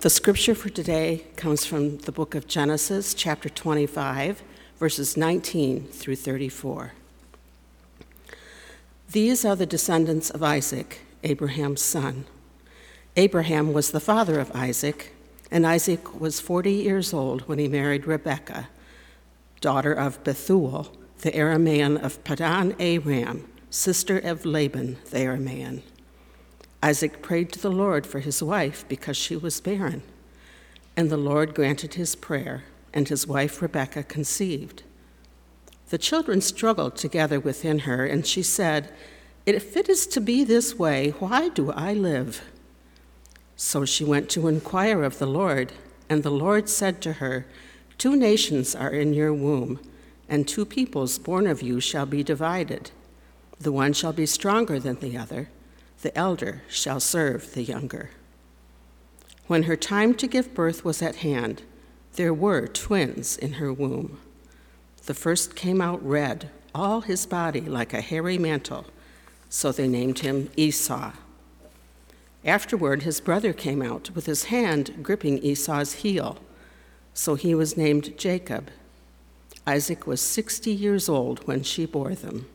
The scripture for today comes from the book of Genesis, chapter 25, verses 19 through 34. These are the descendants of Isaac, Abraham's son. Abraham was the father of Isaac, and Isaac was 40 years old when he married Rebekah, daughter of Bethuel, the Aramean of Padan Aram, sister of Laban the Aramean. Isaac prayed to the Lord for his wife because she was barren. And the Lord granted his prayer, and his wife Rebekah conceived. The children struggled together within her, and she said, If it is to be this way, why do I live? So she went to inquire of the Lord, and the Lord said to her, Two nations are in your womb, and two peoples born of you shall be divided. The one shall be stronger than the other the elder shall serve the younger. When her time to give birth was at hand, there were twins in her womb. The first came out red, all his body like a hairy mantle, so they named him Esau. Afterward, his brother came out with his hand gripping Esau's heel, so he was named Jacob. Isaac was 60 years old when she bore them.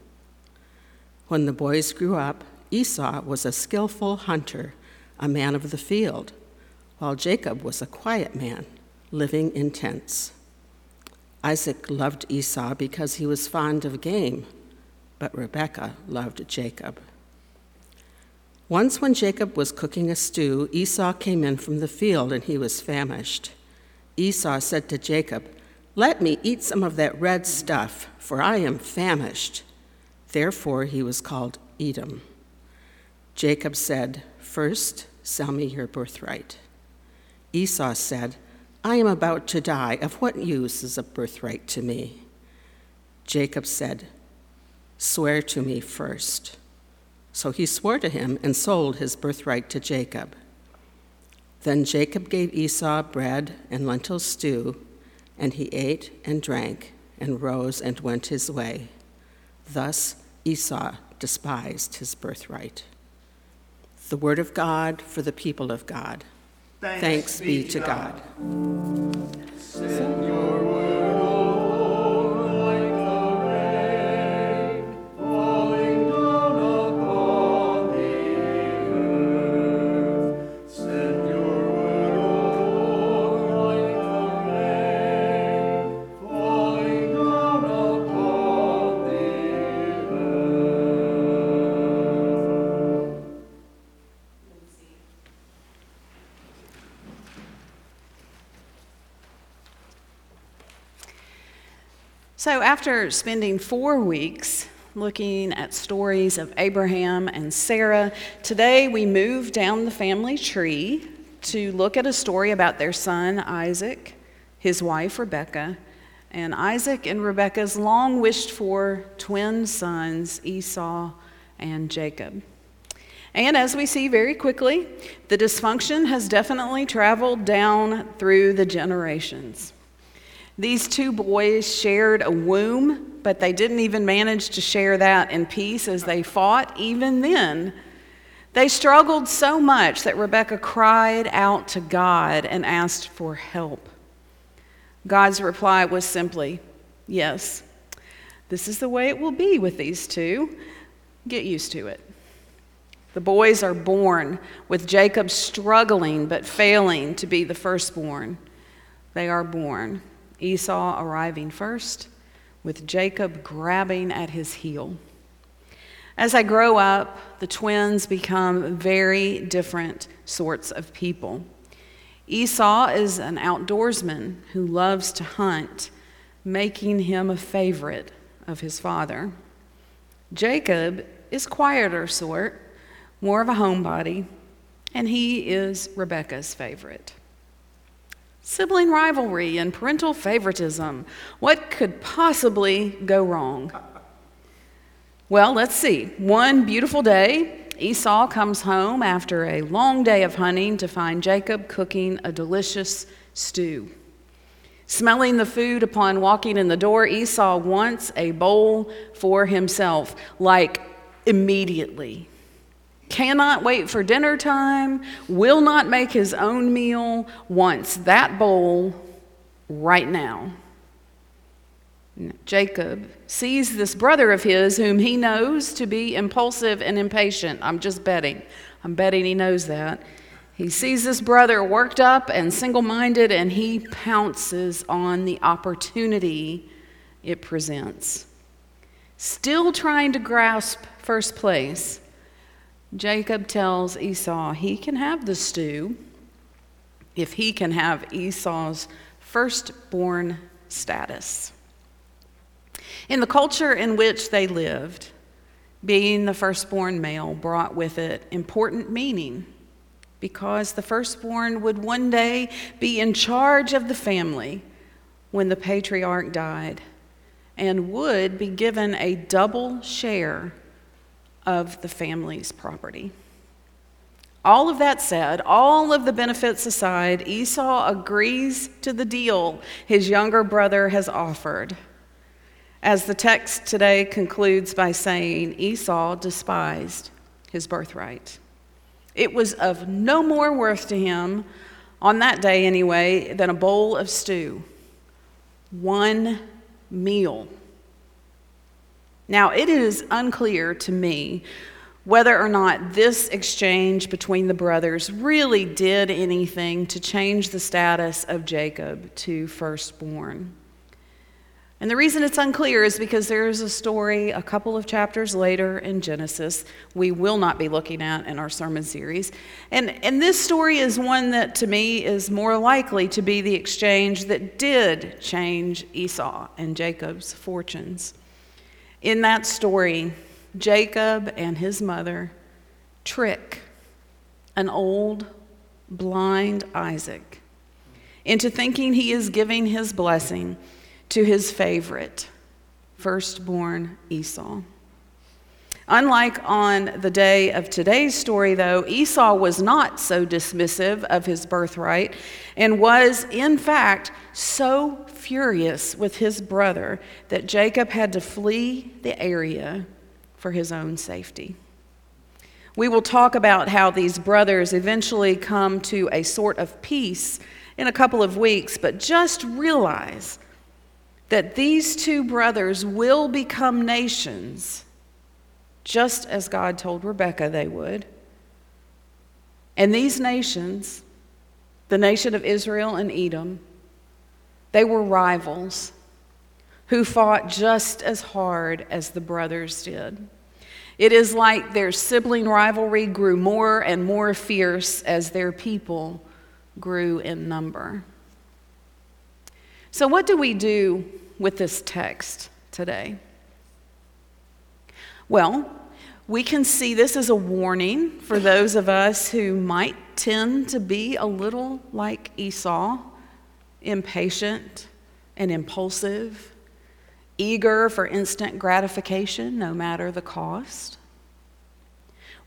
When the boys grew up, Esau was a skillful hunter, a man of the field, while Jacob was a quiet man, living in tents. Isaac loved Esau because he was fond of game, but Rebekah loved Jacob. Once, when Jacob was cooking a stew, Esau came in from the field and he was famished. Esau said to Jacob, Let me eat some of that red stuff, for I am famished. Therefore, he was called Edom. Jacob said, First, sell me your birthright. Esau said, I am about to die. Of what use is a birthright to me? Jacob said, Swear to me first. So he swore to him and sold his birthright to Jacob. Then Jacob gave Esau bread and lentil stew, and he ate and drank and rose and went his way. Thus Esau despised his birthright the word of God for the people of God. Thanks, Thanks be, be to God. God. So, after spending four weeks looking at stories of Abraham and Sarah, today we move down the family tree to look at a story about their son Isaac, his wife Rebecca, and Isaac and Rebecca's long wished for twin sons, Esau and Jacob. And as we see very quickly, the dysfunction has definitely traveled down through the generations. These two boys shared a womb, but they didn't even manage to share that in peace as they fought. Even then, they struggled so much that Rebecca cried out to God and asked for help. God's reply was simply, Yes, this is the way it will be with these two. Get used to it. The boys are born with Jacob struggling but failing to be the firstborn. They are born. Esau arriving first, with Jacob grabbing at his heel. As I grow up, the twins become very different sorts of people. Esau is an outdoorsman who loves to hunt, making him a favorite of his father. Jacob is quieter sort, more of a homebody, and he is Rebecca's favorite. Sibling rivalry and parental favoritism. What could possibly go wrong? Well, let's see. One beautiful day, Esau comes home after a long day of hunting to find Jacob cooking a delicious stew. Smelling the food upon walking in the door, Esau wants a bowl for himself, like immediately. Cannot wait for dinner time, will not make his own meal, wants that bowl right now. Jacob sees this brother of his, whom he knows to be impulsive and impatient. I'm just betting. I'm betting he knows that. He sees this brother worked up and single minded, and he pounces on the opportunity it presents. Still trying to grasp first place, Jacob tells Esau he can have the stew if he can have Esau's firstborn status. In the culture in which they lived, being the firstborn male brought with it important meaning because the firstborn would one day be in charge of the family when the patriarch died and would be given a double share of the family's property. All of that said, all of the benefits aside, Esau agrees to the deal his younger brother has offered. As the text today concludes by saying, Esau despised his birthright. It was of no more worth to him, on that day anyway, than a bowl of stew. One meal. Now, it is unclear to me whether or not this exchange between the brothers really did anything to change the status of Jacob to firstborn. And the reason it's unclear is because there is a story a couple of chapters later in Genesis we will not be looking at in our sermon series. And, and this story is one that to me is more likely to be the exchange that did change Esau and Jacob's fortunes. In that story, Jacob and his mother trick an old, blind Isaac into thinking he is giving his blessing to his favorite, firstborn Esau. Unlike on the day of today's story, though, Esau was not so dismissive of his birthright and was, in fact, so furious with his brother that Jacob had to flee the area for his own safety. We will talk about how these brothers eventually come to a sort of peace in a couple of weeks, but just realize that these two brothers will become nations, just as God told Rebekah they would. And these nations, the nation of Israel and Edom, they were rivals who fought just as hard as the brothers did. It is like their sibling rivalry grew more and more fierce as their people grew in number. So, what do we do with this text today? Well, we can see this as a warning for those of us who might tend to be a little like Esau, impatient and impulsive, eager for instant gratification no matter the cost.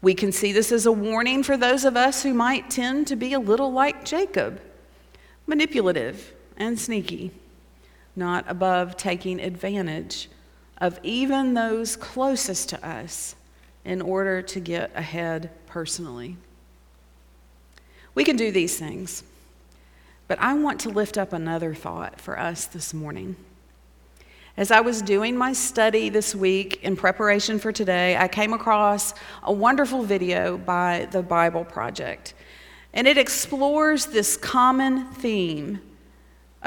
We can see this as a warning for those of us who might tend to be a little like Jacob, manipulative and sneaky, not above taking advantage of even those closest to us in order to get ahead personally. We can do these things, but I want to lift up another thought for us this morning. As I was doing my study this week in preparation for today, I came across a wonderful video by the Bible Project. And it explores this common theme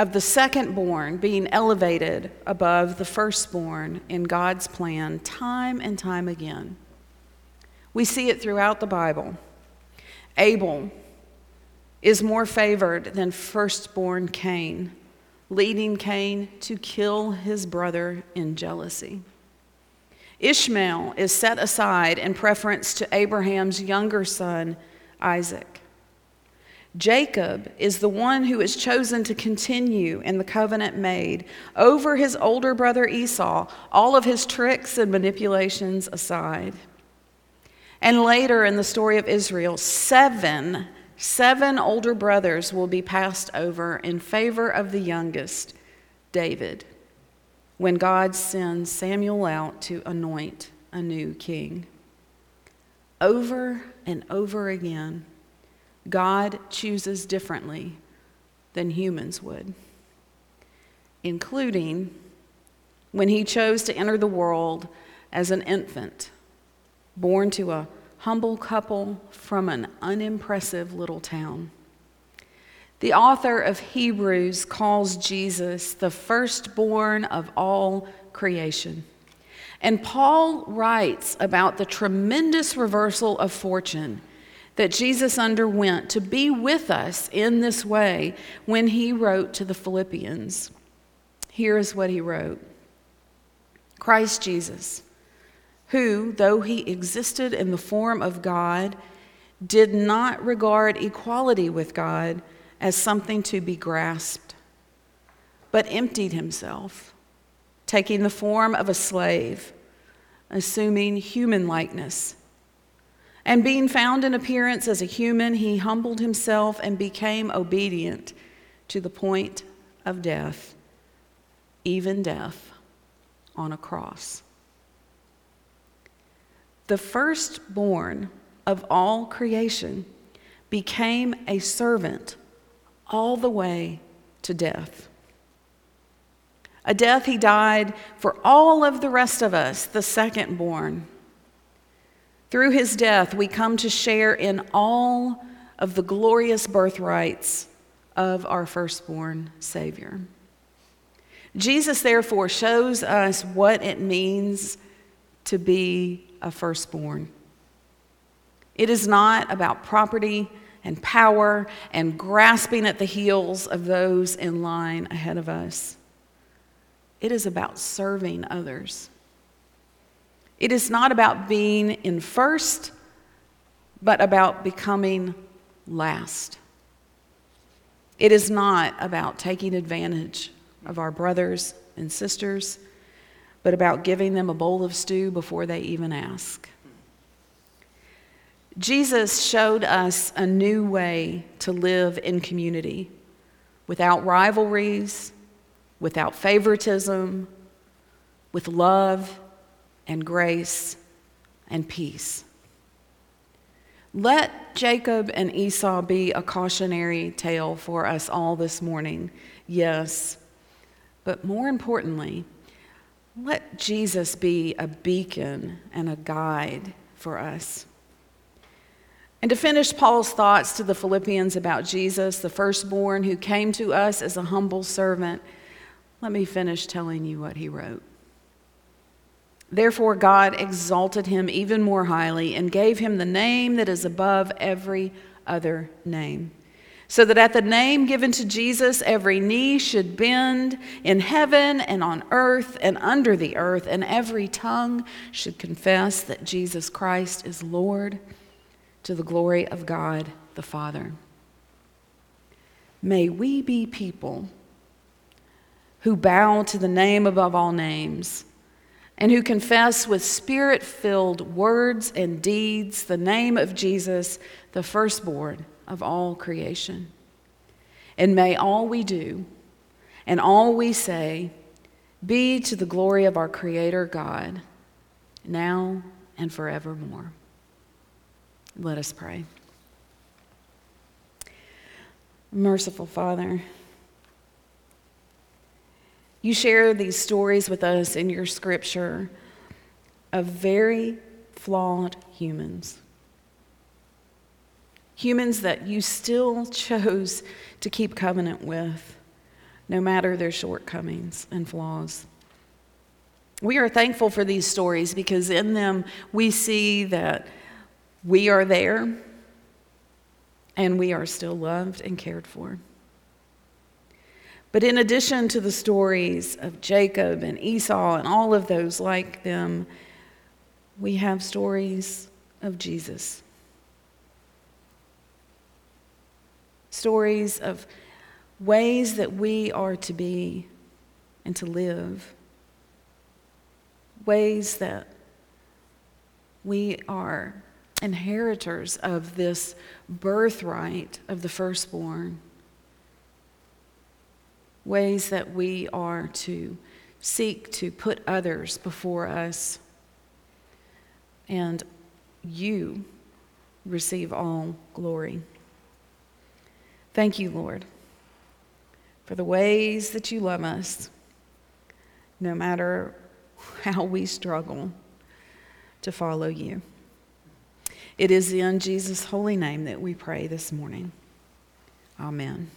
of the second born being elevated above the firstborn in God's plan time and time again. We see it throughout the Bible. Abel is more favored than firstborn Cain leading Cain to kill his brother in jealousy. Ishmael is set aside in preference to Abraham's younger son, Isaac. Jacob is the one who is chosen to continue in the covenant made over his older brother Esau, all of his tricks and manipulations aside. And later in the story of Israel, seven Seven older brothers will be passed over in favor of the youngest, David, when God sends Samuel out to anoint a new king. over and over again, God chooses differently than humans would, including when he chose to enter the world as an infant, born to a humble couple from an unimpressive little town. The author of Hebrews calls Jesus the firstborn of all creation. And Paul writes about the tremendous reversal of fortune that Jesus underwent to be with us in this way when he wrote to the Philippians. Here is what he wrote Christ Jesus, who, though he existed in the form of God, did not regard equality with God as something to be grasped, but emptied himself, taking the form of a slave, assuming human likeness. And being found in appearance as a human, he humbled himself and became obedient to the point of death, even death on a cross. The firstborn of all creation became a servant all the way to death. A death he died for all of the rest of us, the second born. Through his death, we come to share in all of the glorious birthrights of our firstborn Savior. Jesus, therefore, shows us what it means to be a firstborn. It is not about property and power and grasping at the heels of those in line ahead of us. It is about serving others. It is not about being in first, but about becoming last. It is not about taking advantage of our brothers and sisters, but about giving them a bowl of stew before they even ask. Jesus showed us a new way to live in community without rivalries, without favoritism, with love and grace and peace. Let Jacob and Esau be a cautionary tale for us all this morning, yes, but more importantly, let Jesus be a beacon and a guide for us. And to finish Paul's thoughts to the Philippians about Jesus, the firstborn who came to us as a humble servant, let me finish telling you what he wrote. Therefore, God exalted him even more highly and gave him the name that is above every other name, so that at the name given to Jesus, every knee should bend in heaven and on earth and under the earth, and every tongue should confess that Jesus Christ is Lord to the glory of God the Father. May we be people who bow to the name above all names and who confess with spirit filled words and deeds the name of Jesus, the firstborn of all creation. And may all we do and all we say be to the glory of our Creator God, now and forevermore. Let us pray. Merciful Father, you share these stories with us in your scripture of very flawed humans. Humans that you still chose to keep covenant with, no matter their shortcomings and flaws. We are thankful for these stories because in them we see that we are there, and we are still loved and cared for. But in addition to the stories of Jacob and Esau and all of those like them, we have stories of Jesus. Stories of ways that we are to be and to live. Ways that we are inheritors of this birthright of the firstborn. Ways that we are to seek to put others before us and you receive all glory. Thank you, Lord, for the ways that you love us, no matter how we struggle to follow you. It is in Jesus' holy name that we pray this morning. Amen.